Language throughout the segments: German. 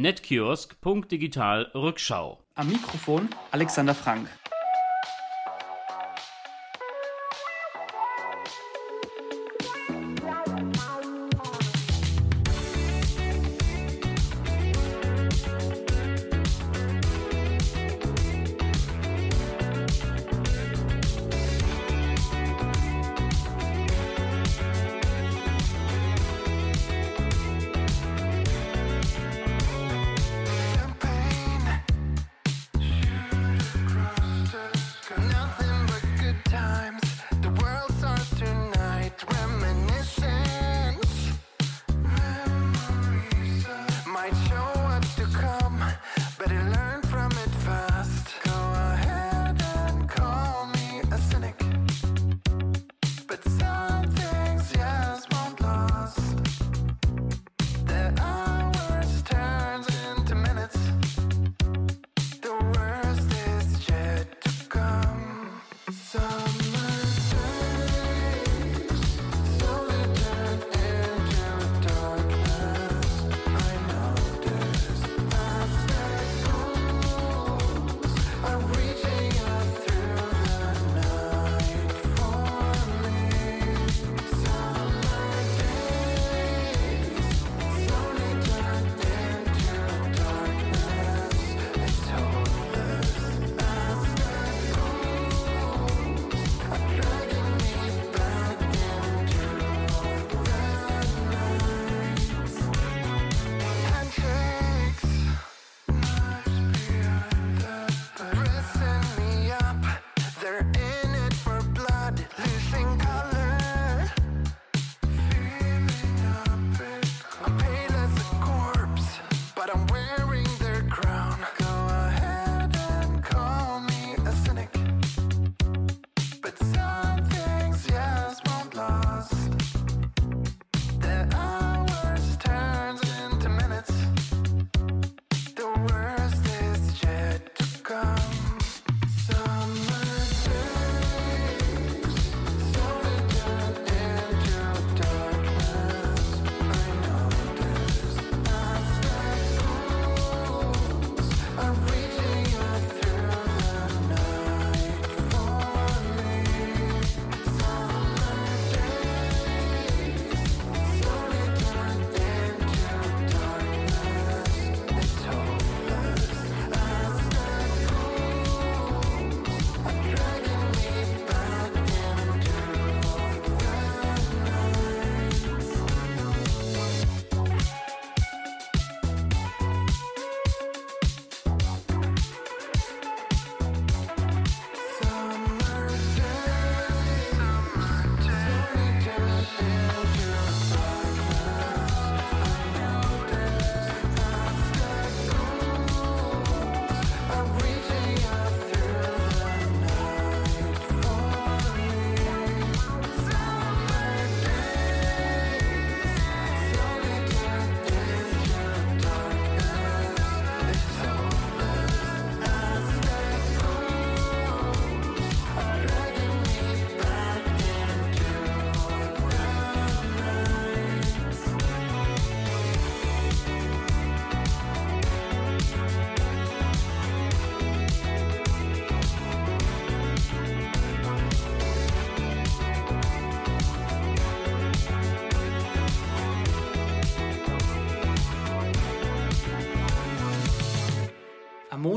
Netkiosk.digital Rückschau. Am Mikrofon Alexander Frank.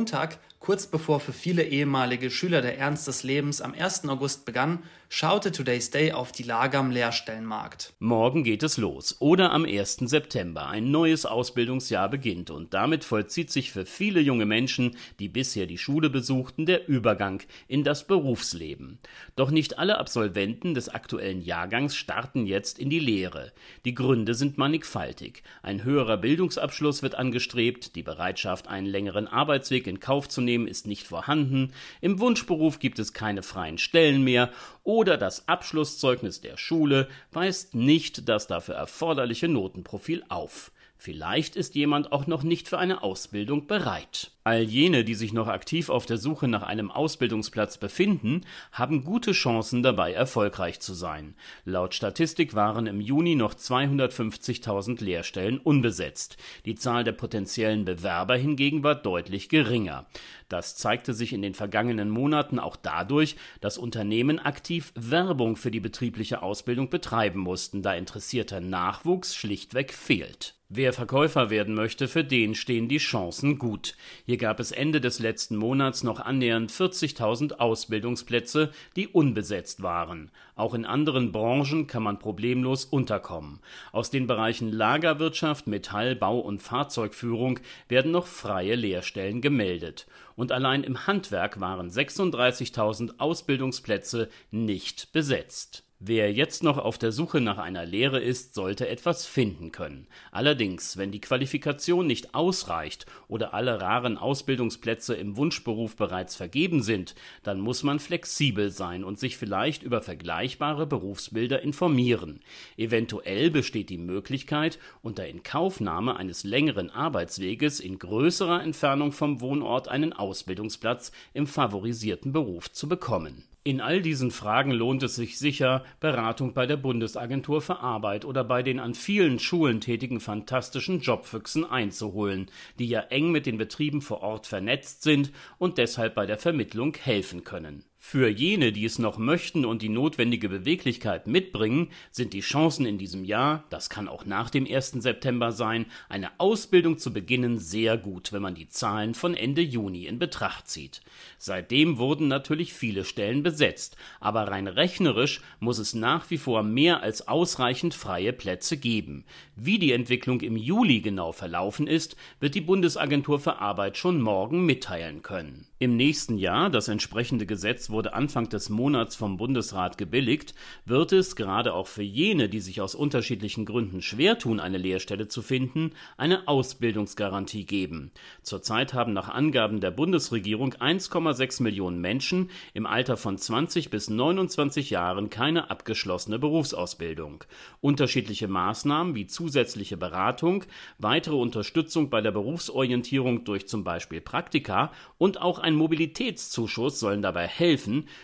Montag Kurz bevor für viele ehemalige Schüler der Ernst des Lebens am 1. August begann, schaute Today's Day auf die Lage am Lehrstellenmarkt. Morgen geht es los oder am 1. September. Ein neues Ausbildungsjahr beginnt und damit vollzieht sich für viele junge Menschen, die bisher die Schule besuchten, der Übergang in das Berufsleben. Doch nicht alle Absolventen des aktuellen Jahrgangs starten jetzt in die Lehre. Die Gründe sind mannigfaltig. Ein höherer Bildungsabschluss wird angestrebt, die Bereitschaft, einen längeren Arbeitsweg in Kauf zu nehmen, Unternehmen ist nicht vorhanden, im Wunschberuf gibt es keine freien Stellen mehr oder das Abschlusszeugnis der Schule weist nicht das dafür erforderliche Notenprofil auf. Vielleicht ist jemand auch noch nicht für eine Ausbildung bereit. All jene, die sich noch aktiv auf der Suche nach einem Ausbildungsplatz befinden, haben gute Chancen dabei erfolgreich zu sein. Laut Statistik waren im Juni noch 250.000 Lehrstellen unbesetzt. Die Zahl der potenziellen Bewerber hingegen war deutlich geringer. Das zeigte sich in den vergangenen Monaten auch dadurch, dass Unternehmen aktiv Werbung für die betriebliche Ausbildung betreiben mussten, da interessierter Nachwuchs schlichtweg fehlt. Wer Verkäufer werden möchte, für den stehen die Chancen gut. Hier gab es Ende des letzten Monats noch annähernd 40.000 Ausbildungsplätze, die unbesetzt waren. Auch in anderen Branchen kann man problemlos unterkommen. Aus den Bereichen Lagerwirtschaft, Metall, Bau und Fahrzeugführung werden noch freie Lehrstellen gemeldet. Und allein im Handwerk waren 36.000 Ausbildungsplätze nicht besetzt. Wer jetzt noch auf der Suche nach einer Lehre ist, sollte etwas finden können. Allerdings, wenn die Qualifikation nicht ausreicht oder alle raren Ausbildungsplätze im Wunschberuf bereits vergeben sind, dann muss man flexibel sein und sich vielleicht über vergleichbare Berufsbilder informieren. Eventuell besteht die Möglichkeit, unter Inkaufnahme eines längeren Arbeitsweges in größerer Entfernung vom Wohnort einen Ausbildungsplatz im favorisierten Beruf zu bekommen. In all diesen Fragen lohnt es sich sicher, Beratung bei der Bundesagentur für Arbeit oder bei den an vielen Schulen tätigen fantastischen Jobfüchsen einzuholen, die ja eng mit den Betrieben vor Ort vernetzt sind und deshalb bei der Vermittlung helfen können. Für jene, die es noch möchten und die notwendige Beweglichkeit mitbringen, sind die Chancen in diesem Jahr, das kann auch nach dem 1. September sein, eine Ausbildung zu beginnen sehr gut, wenn man die Zahlen von Ende Juni in Betracht zieht. Seitdem wurden natürlich viele Stellen besetzt, aber rein rechnerisch muss es nach wie vor mehr als ausreichend freie Plätze geben. Wie die Entwicklung im Juli genau verlaufen ist, wird die Bundesagentur für Arbeit schon morgen mitteilen können. Im nächsten Jahr, das entsprechende Gesetz wurde Anfang des Monats vom Bundesrat gebilligt, wird es, gerade auch für jene, die sich aus unterschiedlichen Gründen schwer tun, eine Lehrstelle zu finden, eine Ausbildungsgarantie geben. Zurzeit haben nach Angaben der Bundesregierung 1,6 Millionen Menschen im Alter von 20 bis 29 Jahren keine abgeschlossene Berufsausbildung. Unterschiedliche Maßnahmen wie zusätzliche Beratung, weitere Unterstützung bei der Berufsorientierung durch zum Beispiel Praktika und auch ein Mobilitätszuschuss sollen dabei helfen,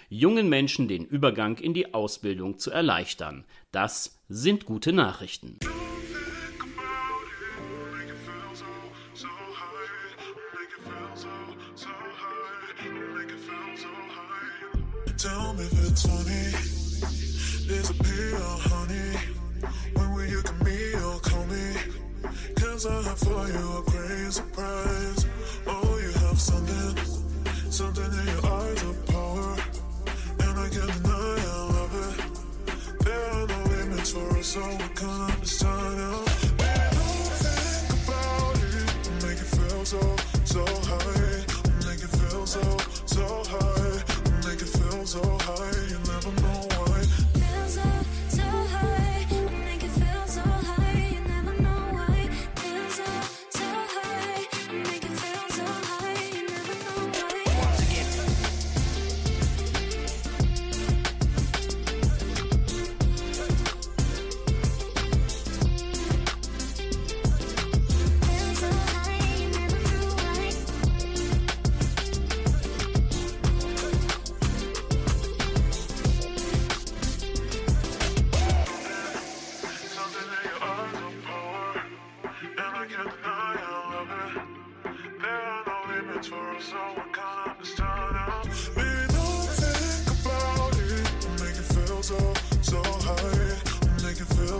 jungen Menschen den Übergang in die Ausbildung zu erleichtern. Das sind gute Nachrichten. I have for you a crazy surprise. So what kind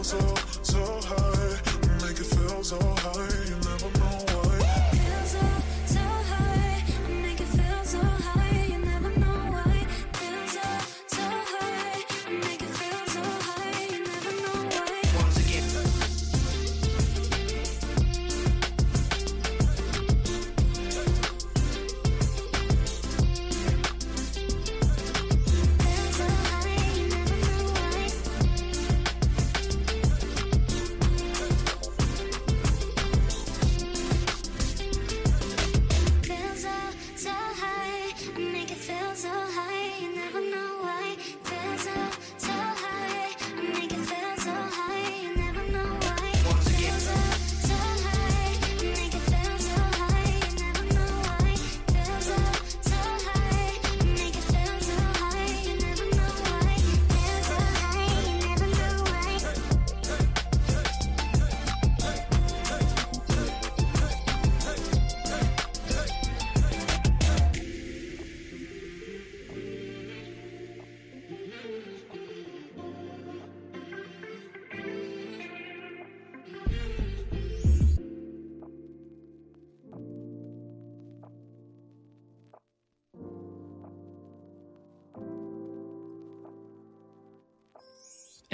so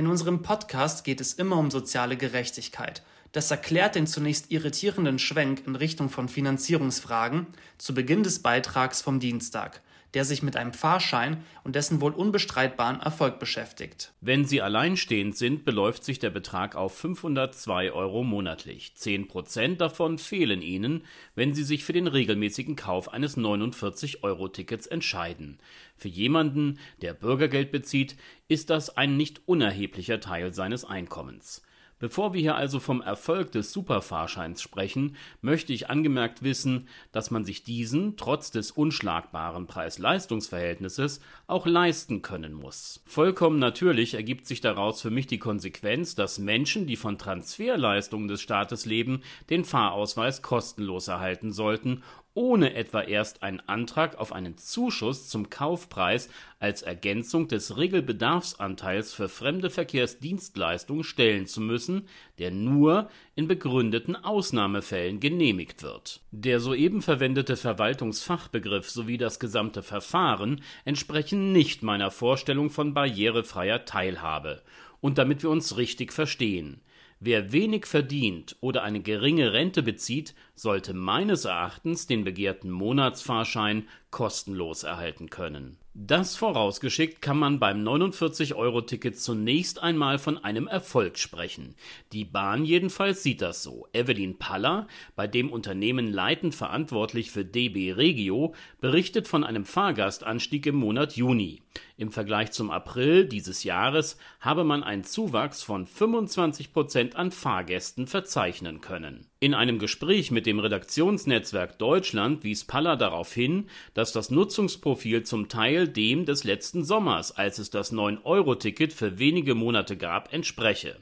In unserem Podcast geht es immer um soziale Gerechtigkeit. Das erklärt den zunächst irritierenden Schwenk in Richtung von Finanzierungsfragen zu Beginn des Beitrags vom Dienstag der sich mit einem Fahrschein und dessen wohl unbestreitbaren Erfolg beschäftigt. Wenn Sie alleinstehend sind, beläuft sich der Betrag auf 502 Euro monatlich. Zehn Prozent davon fehlen Ihnen, wenn Sie sich für den regelmäßigen Kauf eines 49-Euro-Tickets entscheiden. Für jemanden, der Bürgergeld bezieht, ist das ein nicht unerheblicher Teil seines Einkommens. Bevor wir hier also vom Erfolg des Superfahrscheins sprechen, möchte ich angemerkt wissen, dass man sich diesen trotz des unschlagbaren Preis-Leistungs-Verhältnisses auch leisten können muss. Vollkommen natürlich ergibt sich daraus für mich die Konsequenz, dass Menschen, die von Transferleistungen des Staates leben, den Fahrausweis kostenlos erhalten sollten ohne etwa erst einen Antrag auf einen Zuschuss zum Kaufpreis als Ergänzung des Regelbedarfsanteils für fremde Verkehrsdienstleistungen stellen zu müssen, der nur in begründeten Ausnahmefällen genehmigt wird. Der soeben verwendete Verwaltungsfachbegriff sowie das gesamte Verfahren entsprechen nicht meiner Vorstellung von barrierefreier Teilhabe. Und damit wir uns richtig verstehen Wer wenig verdient oder eine geringe Rente bezieht, sollte meines Erachtens den begehrten Monatsfahrschein kostenlos erhalten können. Das vorausgeschickt kann man beim 49-Euro-Ticket zunächst einmal von einem Erfolg sprechen. Die Bahn jedenfalls sieht das so. Evelyn Paller, bei dem Unternehmen leitend verantwortlich für DB Regio, berichtet von einem Fahrgastanstieg im Monat Juni. Im Vergleich zum April dieses Jahres habe man einen Zuwachs von 25 Prozent an Fahrgästen verzeichnen können. In einem Gespräch mit dem Redaktionsnetzwerk Deutschland wies Paller darauf hin, dass das Nutzungsprofil zum Teil dem des letzten Sommers, als es das 9-Euro-Ticket für wenige Monate gab, entspreche.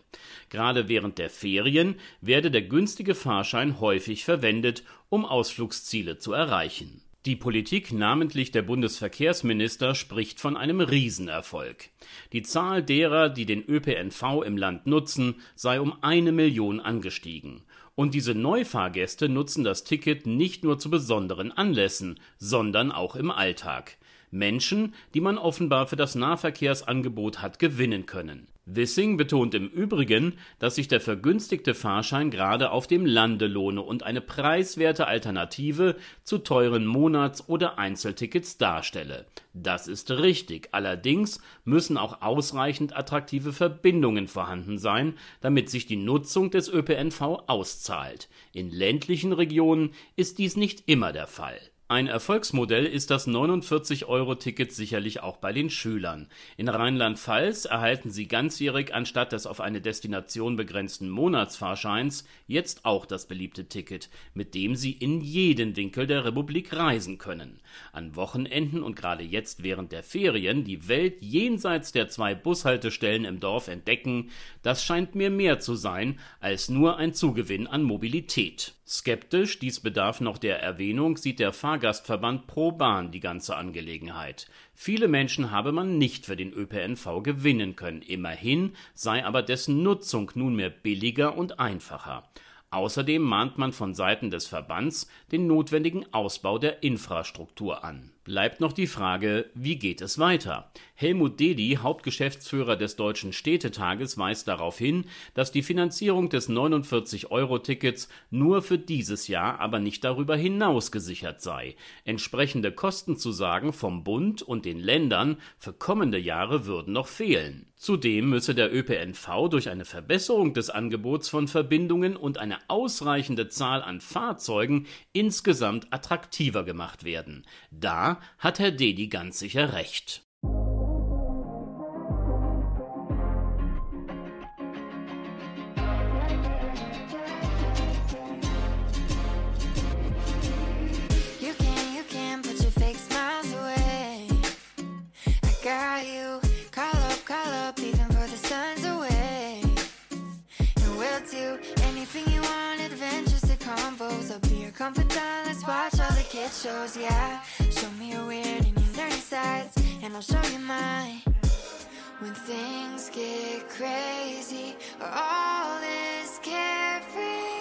Gerade während der Ferien werde der günstige Fahrschein häufig verwendet, um Ausflugsziele zu erreichen. Die Politik, namentlich der Bundesverkehrsminister, spricht von einem Riesenerfolg. Die Zahl derer, die den ÖPNV im Land nutzen, sei um eine Million angestiegen. Und diese Neufahrgäste nutzen das Ticket nicht nur zu besonderen Anlässen, sondern auch im Alltag. Menschen, die man offenbar für das Nahverkehrsangebot hat gewinnen können. Wissing betont im Übrigen, dass sich der vergünstigte Fahrschein gerade auf dem Lande lohne und eine preiswerte Alternative zu teuren Monats- oder Einzeltickets darstelle. Das ist richtig, allerdings müssen auch ausreichend attraktive Verbindungen vorhanden sein, damit sich die Nutzung des ÖPNV auszahlt. In ländlichen Regionen ist dies nicht immer der Fall. Ein Erfolgsmodell ist das 49-Euro-Ticket sicherlich auch bei den Schülern. In Rheinland-Pfalz erhalten sie ganzjährig anstatt des auf eine Destination begrenzten Monatsfahrscheins jetzt auch das beliebte Ticket, mit dem sie in jeden Winkel der Republik reisen können. An Wochenenden und gerade jetzt während der Ferien die Welt jenseits der zwei Bushaltestellen im Dorf entdecken, das scheint mir mehr zu sein als nur ein Zugewinn an Mobilität. Skeptisch, dies bedarf noch der Erwähnung, sieht der Fahrgastverband Pro Bahn die ganze Angelegenheit. Viele Menschen habe man nicht für den ÖPNV gewinnen können, immerhin sei aber dessen Nutzung nunmehr billiger und einfacher. Außerdem mahnt man von Seiten des Verbands den notwendigen Ausbau der Infrastruktur an. Bleibt noch die Frage, wie geht es weiter? Helmut Dedi, Hauptgeschäftsführer des Deutschen Städtetages, weist darauf hin, dass die Finanzierung des 49-Euro-Tickets nur für dieses Jahr, aber nicht darüber hinaus gesichert sei. Entsprechende Kostenzusagen vom Bund und den Ländern für kommende Jahre würden noch fehlen. Zudem müsse der ÖPNV durch eine Verbesserung des Angebots von Verbindungen und eine ausreichende Zahl an Fahrzeugen insgesamt attraktiver gemacht werden. Da hat Herr Dedi ganz sicher recht. confidant, kids shows, yeah. Show me your weird and your nerdy sides And I'll show you mine. When things get crazy We're all is carefree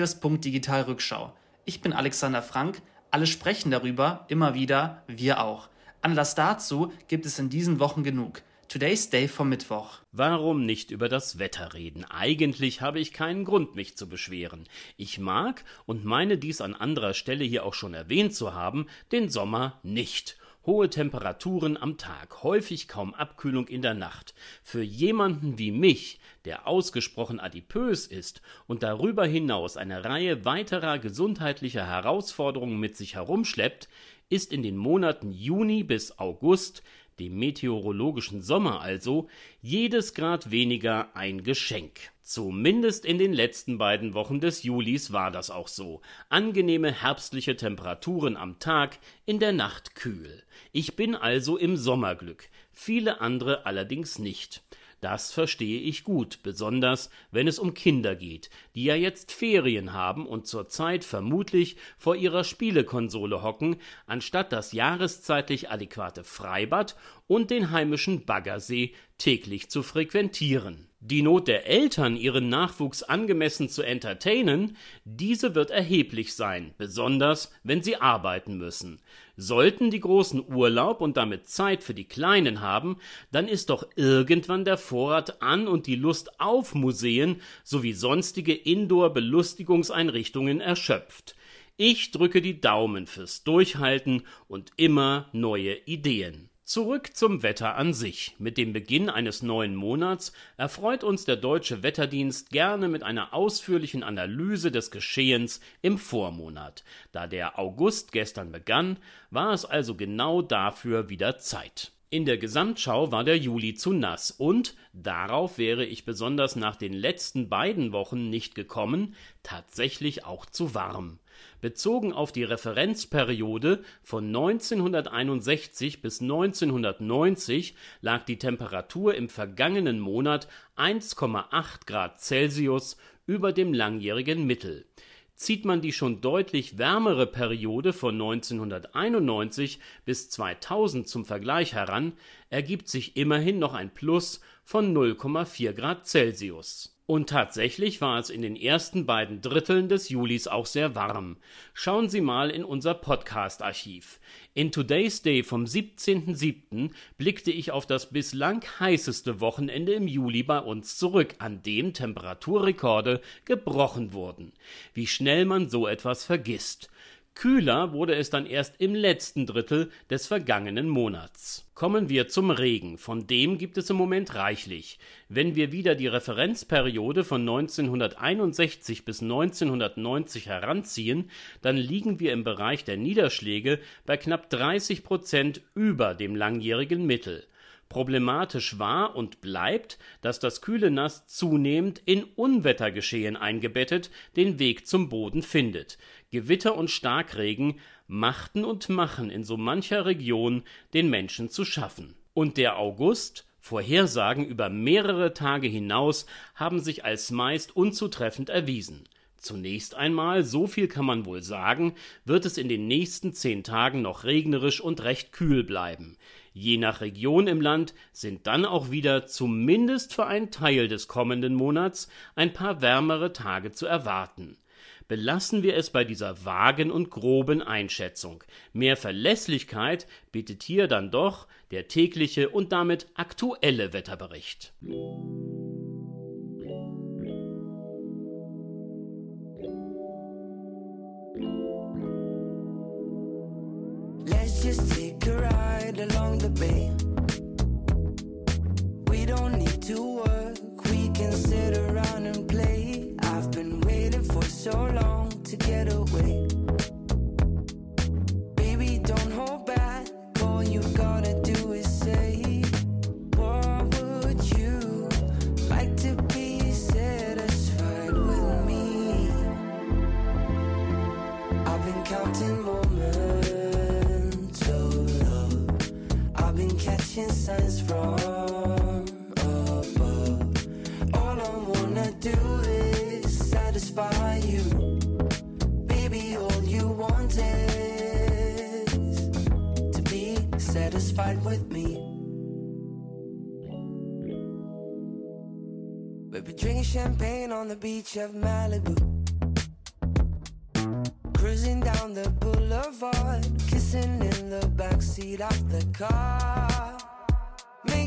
Netkiosk.digital Rückschau. Ich bin Alexander Frank. Alle sprechen darüber, immer wieder, wir auch. Anlass dazu gibt es in diesen Wochen genug. Today's Day vom Mittwoch. Warum nicht über das Wetter reden? Eigentlich habe ich keinen Grund, mich zu beschweren. Ich mag und meine dies an anderer Stelle hier auch schon erwähnt zu haben, den Sommer nicht. Hohe Temperaturen am Tag, häufig kaum Abkühlung in der Nacht. Für jemanden wie mich, der ausgesprochen adipös ist und darüber hinaus eine Reihe weiterer gesundheitlicher Herausforderungen mit sich herumschleppt, ist in den Monaten Juni bis August dem meteorologischen Sommer also, jedes Grad weniger ein Geschenk. Zumindest in den letzten beiden Wochen des Julis war das auch so. Angenehme herbstliche Temperaturen am Tag, in der Nacht kühl. Ich bin also im Sommerglück, viele andere allerdings nicht. Das verstehe ich gut, besonders wenn es um Kinder geht, die ja jetzt Ferien haben und zurzeit vermutlich vor ihrer Spielekonsole hocken, anstatt das jahreszeitlich adäquate Freibad und den heimischen Baggersee täglich zu frequentieren. Die Not der Eltern, ihren Nachwuchs angemessen zu entertainen, diese wird erheblich sein, besonders wenn sie arbeiten müssen. Sollten die Großen Urlaub und damit Zeit für die Kleinen haben, dann ist doch irgendwann der Vorrat an und die Lust auf Museen sowie sonstige Indoor-Belustigungseinrichtungen erschöpft. Ich drücke die Daumen fürs Durchhalten und immer neue Ideen. Zurück zum Wetter an sich. Mit dem Beginn eines neuen Monats erfreut uns der deutsche Wetterdienst gerne mit einer ausführlichen Analyse des Geschehens im Vormonat. Da der August gestern begann, war es also genau dafür wieder Zeit. In der Gesamtschau war der Juli zu nass und, darauf wäre ich besonders nach den letzten beiden Wochen nicht gekommen, tatsächlich auch zu warm. Bezogen auf die Referenzperiode von 1961 bis 1990 lag die Temperatur im vergangenen Monat 1,8 Grad Celsius über dem langjährigen Mittel. Zieht man die schon deutlich wärmere Periode von 1991 bis 2000 zum Vergleich heran, ergibt sich immerhin noch ein Plus von 0,4 Grad Celsius und tatsächlich war es in den ersten beiden Dritteln des Julis auch sehr warm. Schauen Sie mal in unser Podcast-Archiv. In Today's Day vom 17.07. blickte ich auf das bislang heißeste Wochenende im Juli bei uns zurück, an dem Temperaturrekorde gebrochen wurden. Wie schnell man so etwas vergisst. Kühler wurde es dann erst im letzten Drittel des vergangenen Monats. Kommen wir zum Regen, von dem gibt es im Moment reichlich. Wenn wir wieder die Referenzperiode von 1961 bis 1990 heranziehen, dann liegen wir im Bereich der Niederschläge bei knapp 30 Prozent über dem langjährigen Mittel. Problematisch war und bleibt, dass das kühle Nass zunehmend in Unwettergeschehen eingebettet den Weg zum Boden findet. Gewitter und Starkregen machten und machen in so mancher Region den Menschen zu schaffen. Und der August, Vorhersagen über mehrere Tage hinaus haben sich als meist unzutreffend erwiesen. Zunächst einmal, so viel kann man wohl sagen, wird es in den nächsten zehn Tagen noch regnerisch und recht kühl bleiben. Je nach Region im Land sind dann auch wieder zumindest für einen Teil des kommenden Monats ein paar wärmere Tage zu erwarten. Belassen wir es bei dieser vagen und groben Einschätzung. Mehr Verlässlichkeit bietet hier dann doch der tägliche und damit aktuelle Wetterbericht. Along the bay. We don't need to work, Watching signs from above. All I wanna do is satisfy you. Baby, all you want is to be satisfied with me. We'll be drinking champagne on the beach of Malibu. Cruising down the boulevard, kissing in the backseat of the car.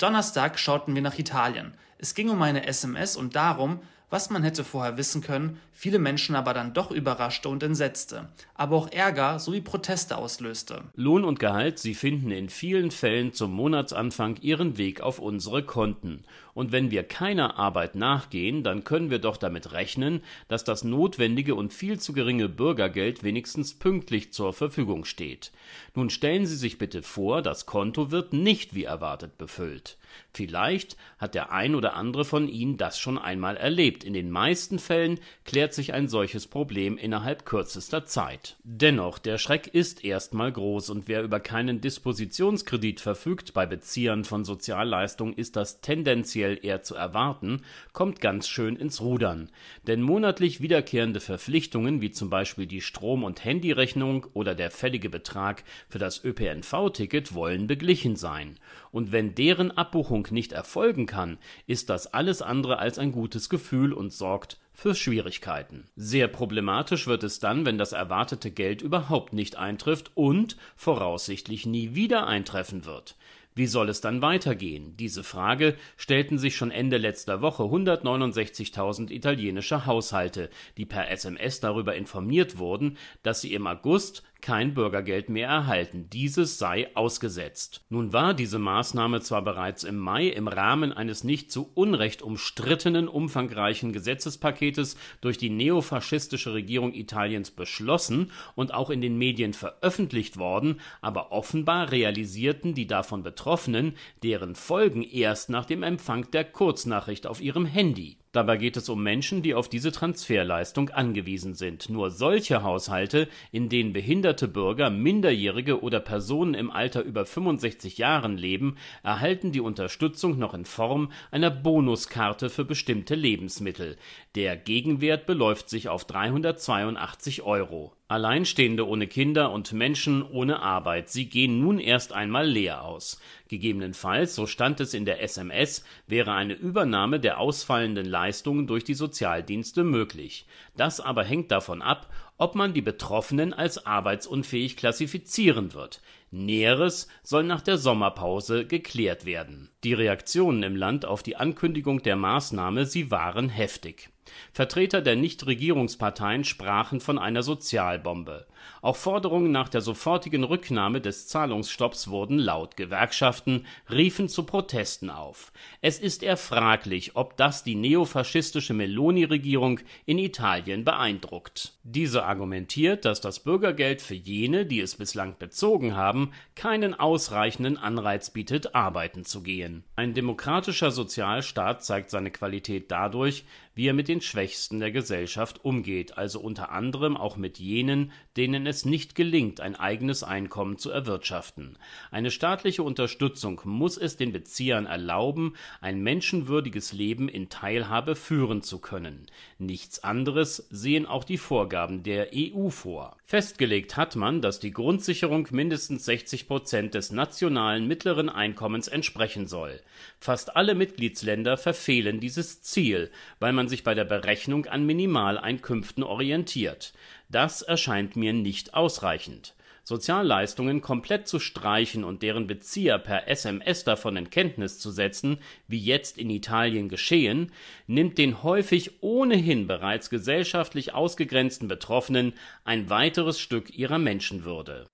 Donnerstag schauten wir nach Italien. Es ging um eine SMS und darum, was man hätte vorher wissen können, viele Menschen aber dann doch überraschte und entsetzte, aber auch Ärger sowie Proteste auslöste. Lohn und Gehalt, sie finden in vielen Fällen zum Monatsanfang ihren Weg auf unsere Konten. Und wenn wir keiner Arbeit nachgehen, dann können wir doch damit rechnen, dass das notwendige und viel zu geringe Bürgergeld wenigstens pünktlich zur Verfügung steht. Nun stellen Sie sich bitte vor, das Konto wird nicht wie erwartet befüllt. Vielleicht hat der ein oder andere von Ihnen das schon einmal erlebt. In den meisten Fällen klärt sich ein solches Problem innerhalb kürzester Zeit. Dennoch, der Schreck ist erstmal groß und wer über keinen Dispositionskredit verfügt bei Beziehern von Sozialleistungen, ist das tendenziell eher zu erwarten, kommt ganz schön ins Rudern. Denn monatlich wiederkehrende Verpflichtungen wie zum Beispiel die Strom- und Handyrechnung oder der fällige Betrag für das ÖPNV-Ticket wollen beglichen sein. Und wenn deren Abbuchung nicht erfolgen kann, ist das alles andere als ein gutes Gefühl und sorgt für Schwierigkeiten. Sehr problematisch wird es dann, wenn das erwartete Geld überhaupt nicht eintrifft und voraussichtlich nie wieder eintreffen wird. Wie soll es dann weitergehen? Diese Frage stellten sich schon Ende letzter Woche 169.000 italienische Haushalte, die per SMS darüber informiert wurden, dass sie im August kein Bürgergeld mehr erhalten. Dieses sei ausgesetzt. Nun war diese Maßnahme zwar bereits im Mai im Rahmen eines nicht zu Unrecht umstrittenen umfangreichen Gesetzespaketes durch die neofaschistische Regierung Italiens beschlossen und auch in den Medien veröffentlicht worden, aber offenbar realisierten die davon Betroffenen deren Folgen erst nach dem Empfang der Kurznachricht auf ihrem Handy. Dabei geht es um Menschen, die auf diese Transferleistung angewiesen sind. Nur solche Haushalte, in denen behinderte Bürger, Minderjährige oder Personen im Alter über 65 Jahren leben, erhalten die Unterstützung noch in Form einer Bonuskarte für bestimmte Lebensmittel. Der Gegenwert beläuft sich auf 382 Euro. Alleinstehende ohne Kinder und Menschen ohne Arbeit, sie gehen nun erst einmal leer aus. Gegebenenfalls, so stand es in der SMS, wäre eine Übernahme der ausfallenden Leistungen durch die Sozialdienste möglich. Das aber hängt davon ab, ob man die Betroffenen als arbeitsunfähig klassifizieren wird. Näheres soll nach der Sommerpause geklärt werden. Die Reaktionen im Land auf die Ankündigung der Maßnahme, sie waren heftig. Vertreter der Nichtregierungsparteien sprachen von einer Sozialbombe. Auch Forderungen nach der sofortigen Rücknahme des Zahlungsstopps wurden laut. Gewerkschaften riefen zu Protesten auf. Es ist eher fraglich, ob das die neofaschistische Meloni-Regierung in Italien beeindruckt. Diese argumentiert, dass das Bürgergeld für jene, die es bislang bezogen haben, keinen ausreichenden Anreiz bietet, arbeiten zu gehen. Ein demokratischer Sozialstaat zeigt seine Qualität dadurch, wie er mit den Schwächsten der Gesellschaft umgeht, also unter anderem auch mit jenen, denen es nicht gelingt, ein eigenes Einkommen zu erwirtschaften. Eine staatliche Unterstützung muss es den Beziehern erlauben, ein menschenwürdiges Leben in Teilhabe führen zu können. Nichts anderes sehen auch die Vorgaben der EU vor. Festgelegt hat man, dass die Grundsicherung mindestens 60 Prozent des nationalen mittleren Einkommens entsprechen soll. Fast alle Mitgliedsländer verfehlen dieses Ziel, weil man sich bei der Berechnung an Minimaleinkünften orientiert. Das erscheint mir nicht ausreichend. Sozialleistungen komplett zu streichen und deren Bezieher per SMS davon in Kenntnis zu setzen, wie jetzt in Italien geschehen, nimmt den häufig ohnehin bereits gesellschaftlich ausgegrenzten Betroffenen ein weiteres Stück ihrer Menschenwürde.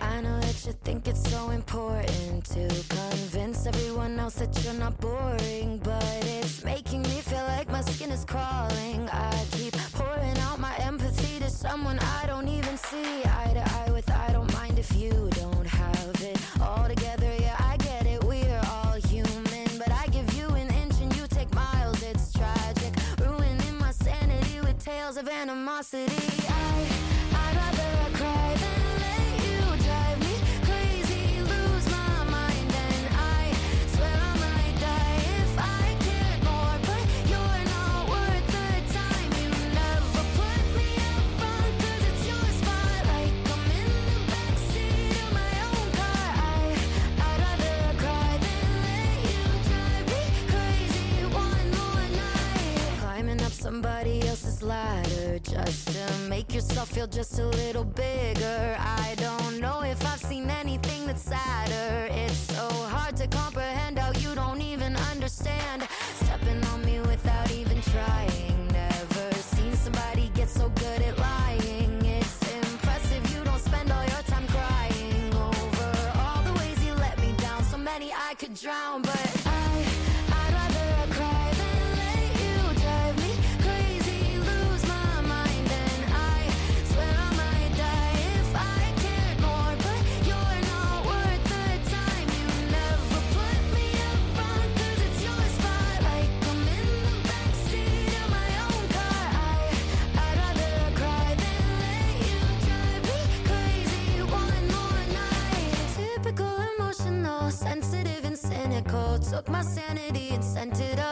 I know that you think it's so important to convince everyone else that you're not boring, but it's making me feel like my skin is crawling. I keep pouring out my someone I don't even see eye to eye with. I don't mind if you don't have it all together. Yeah, I get it. We're all human, but I give you an inch and you take miles. It's tragic, ruining my sanity with tales of animosity. I, yourself feel just a little bigger. I don't know if I've seen anything that's sadder. It's city and sent it up.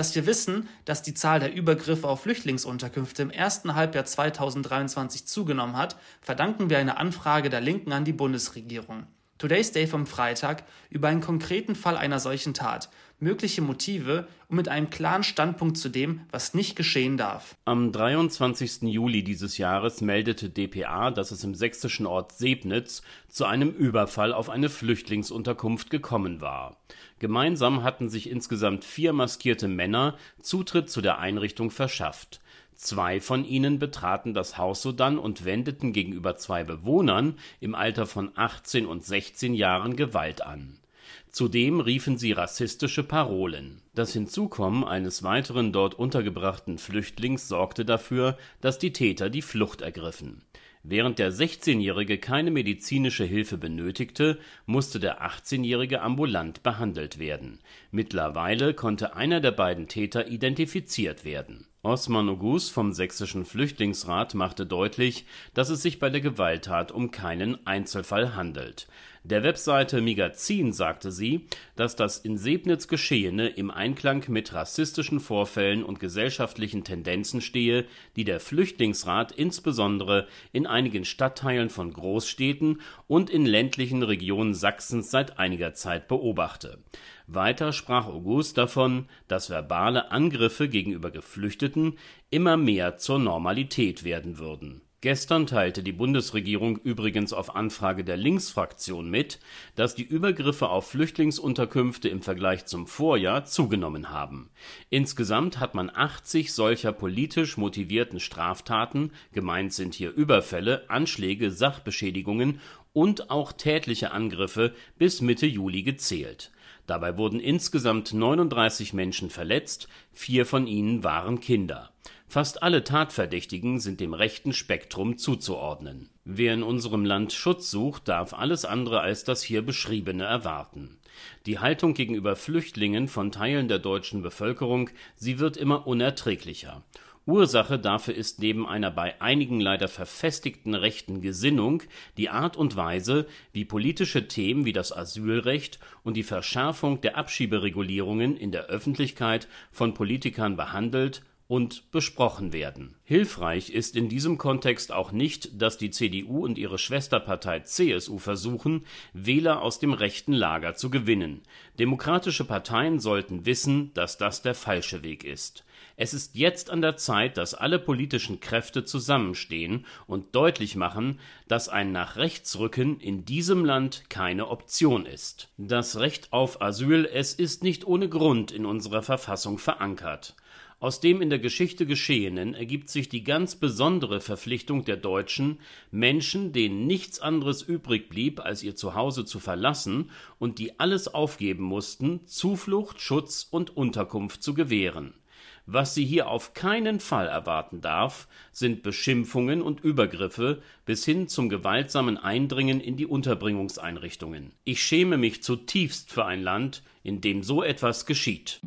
Dass wir wissen, dass die Zahl der Übergriffe auf Flüchtlingsunterkünfte im ersten Halbjahr 2023 zugenommen hat, verdanken wir einer Anfrage der Linken an die Bundesregierung. Today's Day vom Freitag über einen konkreten Fall einer solchen Tat, mögliche Motive und mit einem klaren Standpunkt zu dem, was nicht geschehen darf. Am 23. Juli dieses Jahres meldete dpa, dass es im sächsischen Ort Sebnitz zu einem Überfall auf eine Flüchtlingsunterkunft gekommen war. Gemeinsam hatten sich insgesamt vier maskierte Männer Zutritt zu der Einrichtung verschafft. Zwei von ihnen betraten das Haus sodann und wendeten gegenüber zwei Bewohnern im Alter von 18 und 16 Jahren Gewalt an. Zudem riefen sie rassistische Parolen. Das Hinzukommen eines weiteren dort untergebrachten Flüchtlings sorgte dafür, dass die Täter die Flucht ergriffen. Während der 16-Jährige keine medizinische Hilfe benötigte, musste der 18-Jährige ambulant behandelt werden. Mittlerweile konnte einer der beiden Täter identifiziert werden. Osman Ogus vom Sächsischen Flüchtlingsrat machte deutlich, dass es sich bei der Gewalttat um keinen Einzelfall handelt. Der Webseite Migazin sagte sie, dass das in Sebnitz Geschehene im Einklang mit rassistischen Vorfällen und gesellschaftlichen Tendenzen stehe, die der Flüchtlingsrat insbesondere in einigen Stadtteilen von Großstädten und in ländlichen Regionen Sachsens seit einiger Zeit beobachte. Weiter sprach August davon, dass verbale Angriffe gegenüber Geflüchteten immer mehr zur Normalität werden würden. Gestern teilte die Bundesregierung übrigens auf Anfrage der Linksfraktion mit, dass die Übergriffe auf Flüchtlingsunterkünfte im Vergleich zum Vorjahr zugenommen haben. Insgesamt hat man 80 solcher politisch motivierten Straftaten, gemeint sind hier Überfälle, Anschläge, Sachbeschädigungen und auch tätliche Angriffe bis Mitte Juli gezählt. Dabei wurden insgesamt 39 Menschen verletzt, vier von ihnen waren Kinder. Fast alle Tatverdächtigen sind dem rechten Spektrum zuzuordnen. Wer in unserem Land Schutz sucht, darf alles andere als das hier beschriebene erwarten. Die Haltung gegenüber Flüchtlingen von Teilen der deutschen Bevölkerung, sie wird immer unerträglicher. Ursache dafür ist neben einer bei einigen leider verfestigten rechten Gesinnung die Art und Weise, wie politische Themen wie das Asylrecht und die Verschärfung der Abschieberegulierungen in der Öffentlichkeit von Politikern behandelt und besprochen werden. Hilfreich ist in diesem Kontext auch nicht, dass die CDU und ihre Schwesterpartei CSU versuchen, Wähler aus dem rechten Lager zu gewinnen. Demokratische Parteien sollten wissen, dass das der falsche Weg ist. Es ist jetzt an der Zeit, dass alle politischen Kräfte zusammenstehen und deutlich machen, dass ein nach rechts rücken in diesem Land keine Option ist. Das Recht auf Asyl, es ist nicht ohne Grund in unserer Verfassung verankert. Aus dem in der Geschichte Geschehenen ergibt sich die ganz besondere Verpflichtung der Deutschen, Menschen, denen nichts anderes übrig blieb, als ihr Zuhause zu verlassen und die alles aufgeben mussten, Zuflucht, Schutz und Unterkunft zu gewähren. Was sie hier auf keinen Fall erwarten darf, sind Beschimpfungen und Übergriffe bis hin zum gewaltsamen Eindringen in die Unterbringungseinrichtungen. Ich schäme mich zutiefst für ein Land, in dem so etwas geschieht.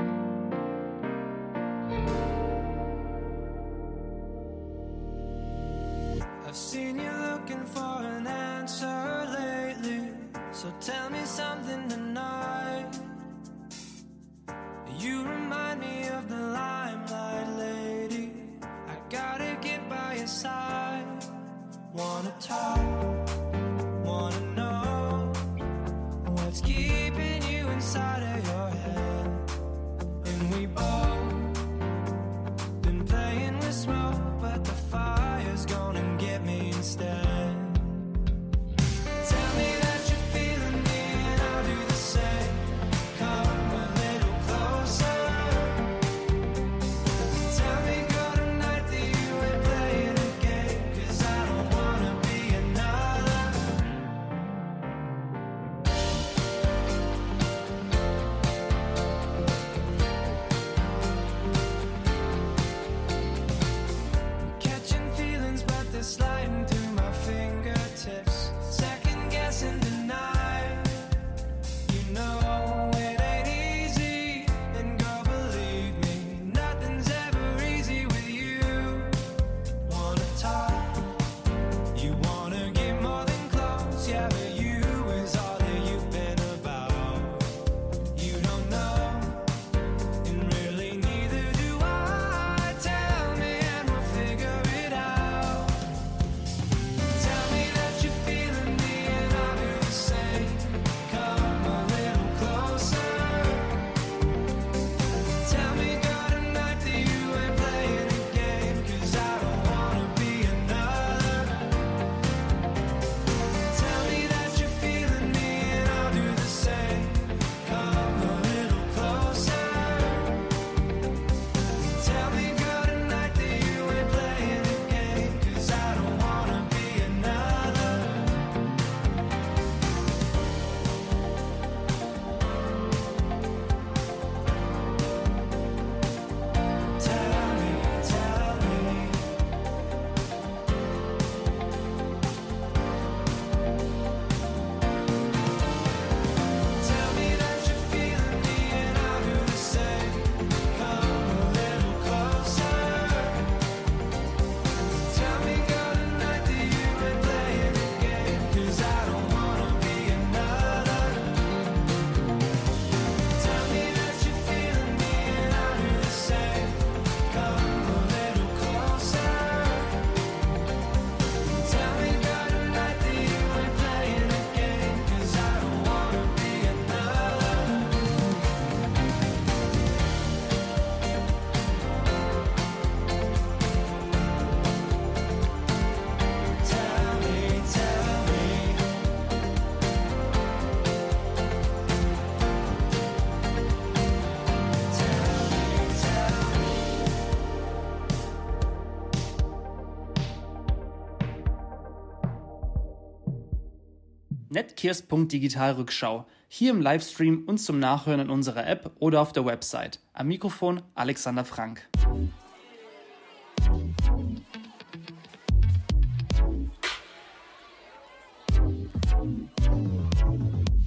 Netkirs.digitalrückschau. Hier im Livestream und zum Nachhören in unserer App oder auf der Website. Am Mikrofon Alexander Frank.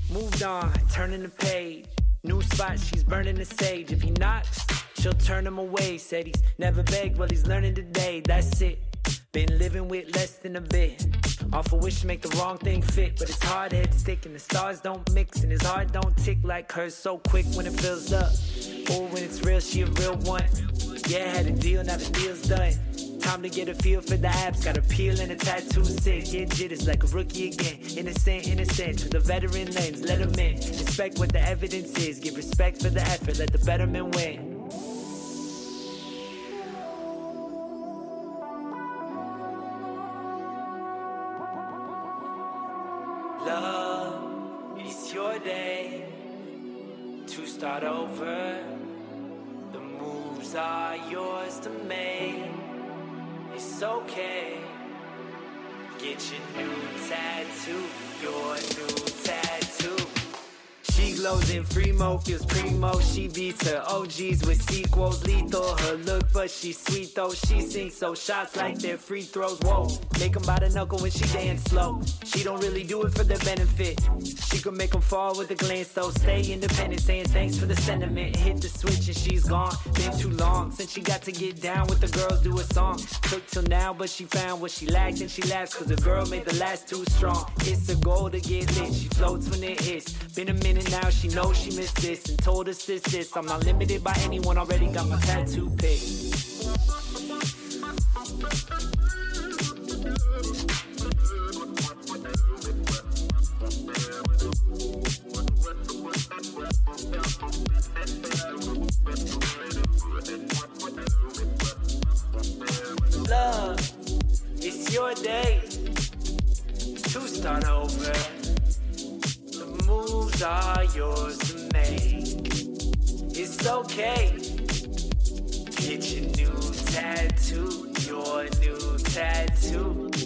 Moved on, turning the page. New spot, she's burning the sage. If he knocks, she'll turn him away. Said he's never begged, well, he's learning today. That's it. Been living with less than a bit. Awful wish to make the wrong thing fit, but it's hard head stick and the stars don't mix and his heart don't tick like hers so quick when it fills up. Or when it's real, she a real one. Yeah, had a deal, now the deal's done. Time to get a feel for the apps. Got a peel and a tattoo sick. Get jitters like a rookie again. Innocent, innocent. To the veteran lens, let him in. Respect what the evidence is. Give respect for the effort. Let the betterment win. Get your new tattoo, your new tattoo. Glows in free mo, feels primo. She beats her OGs with sequels. Lethal, her look, but she's sweet though. She sings so shots like they're free throws. Whoa, make them by the knuckle when she dance slow. She don't really do it for their benefit. She can make them fall with a glance though. Stay independent, saying thanks for the sentiment. Hit the switch and she's gone. Been too long since she got to get down with the girls, do a song. Took till now, but she found what she lacked and she laughs cause the girl made the last too strong. It's a goal to get lit. She floats when it hits. Been a minute now, she knows she missed this and told us this, this. I'm not limited by anyone, already got my tattoo picked. Love, it's your day to start over. The moves are yours to make. It's okay. Get your new tattoo, your new tattoo.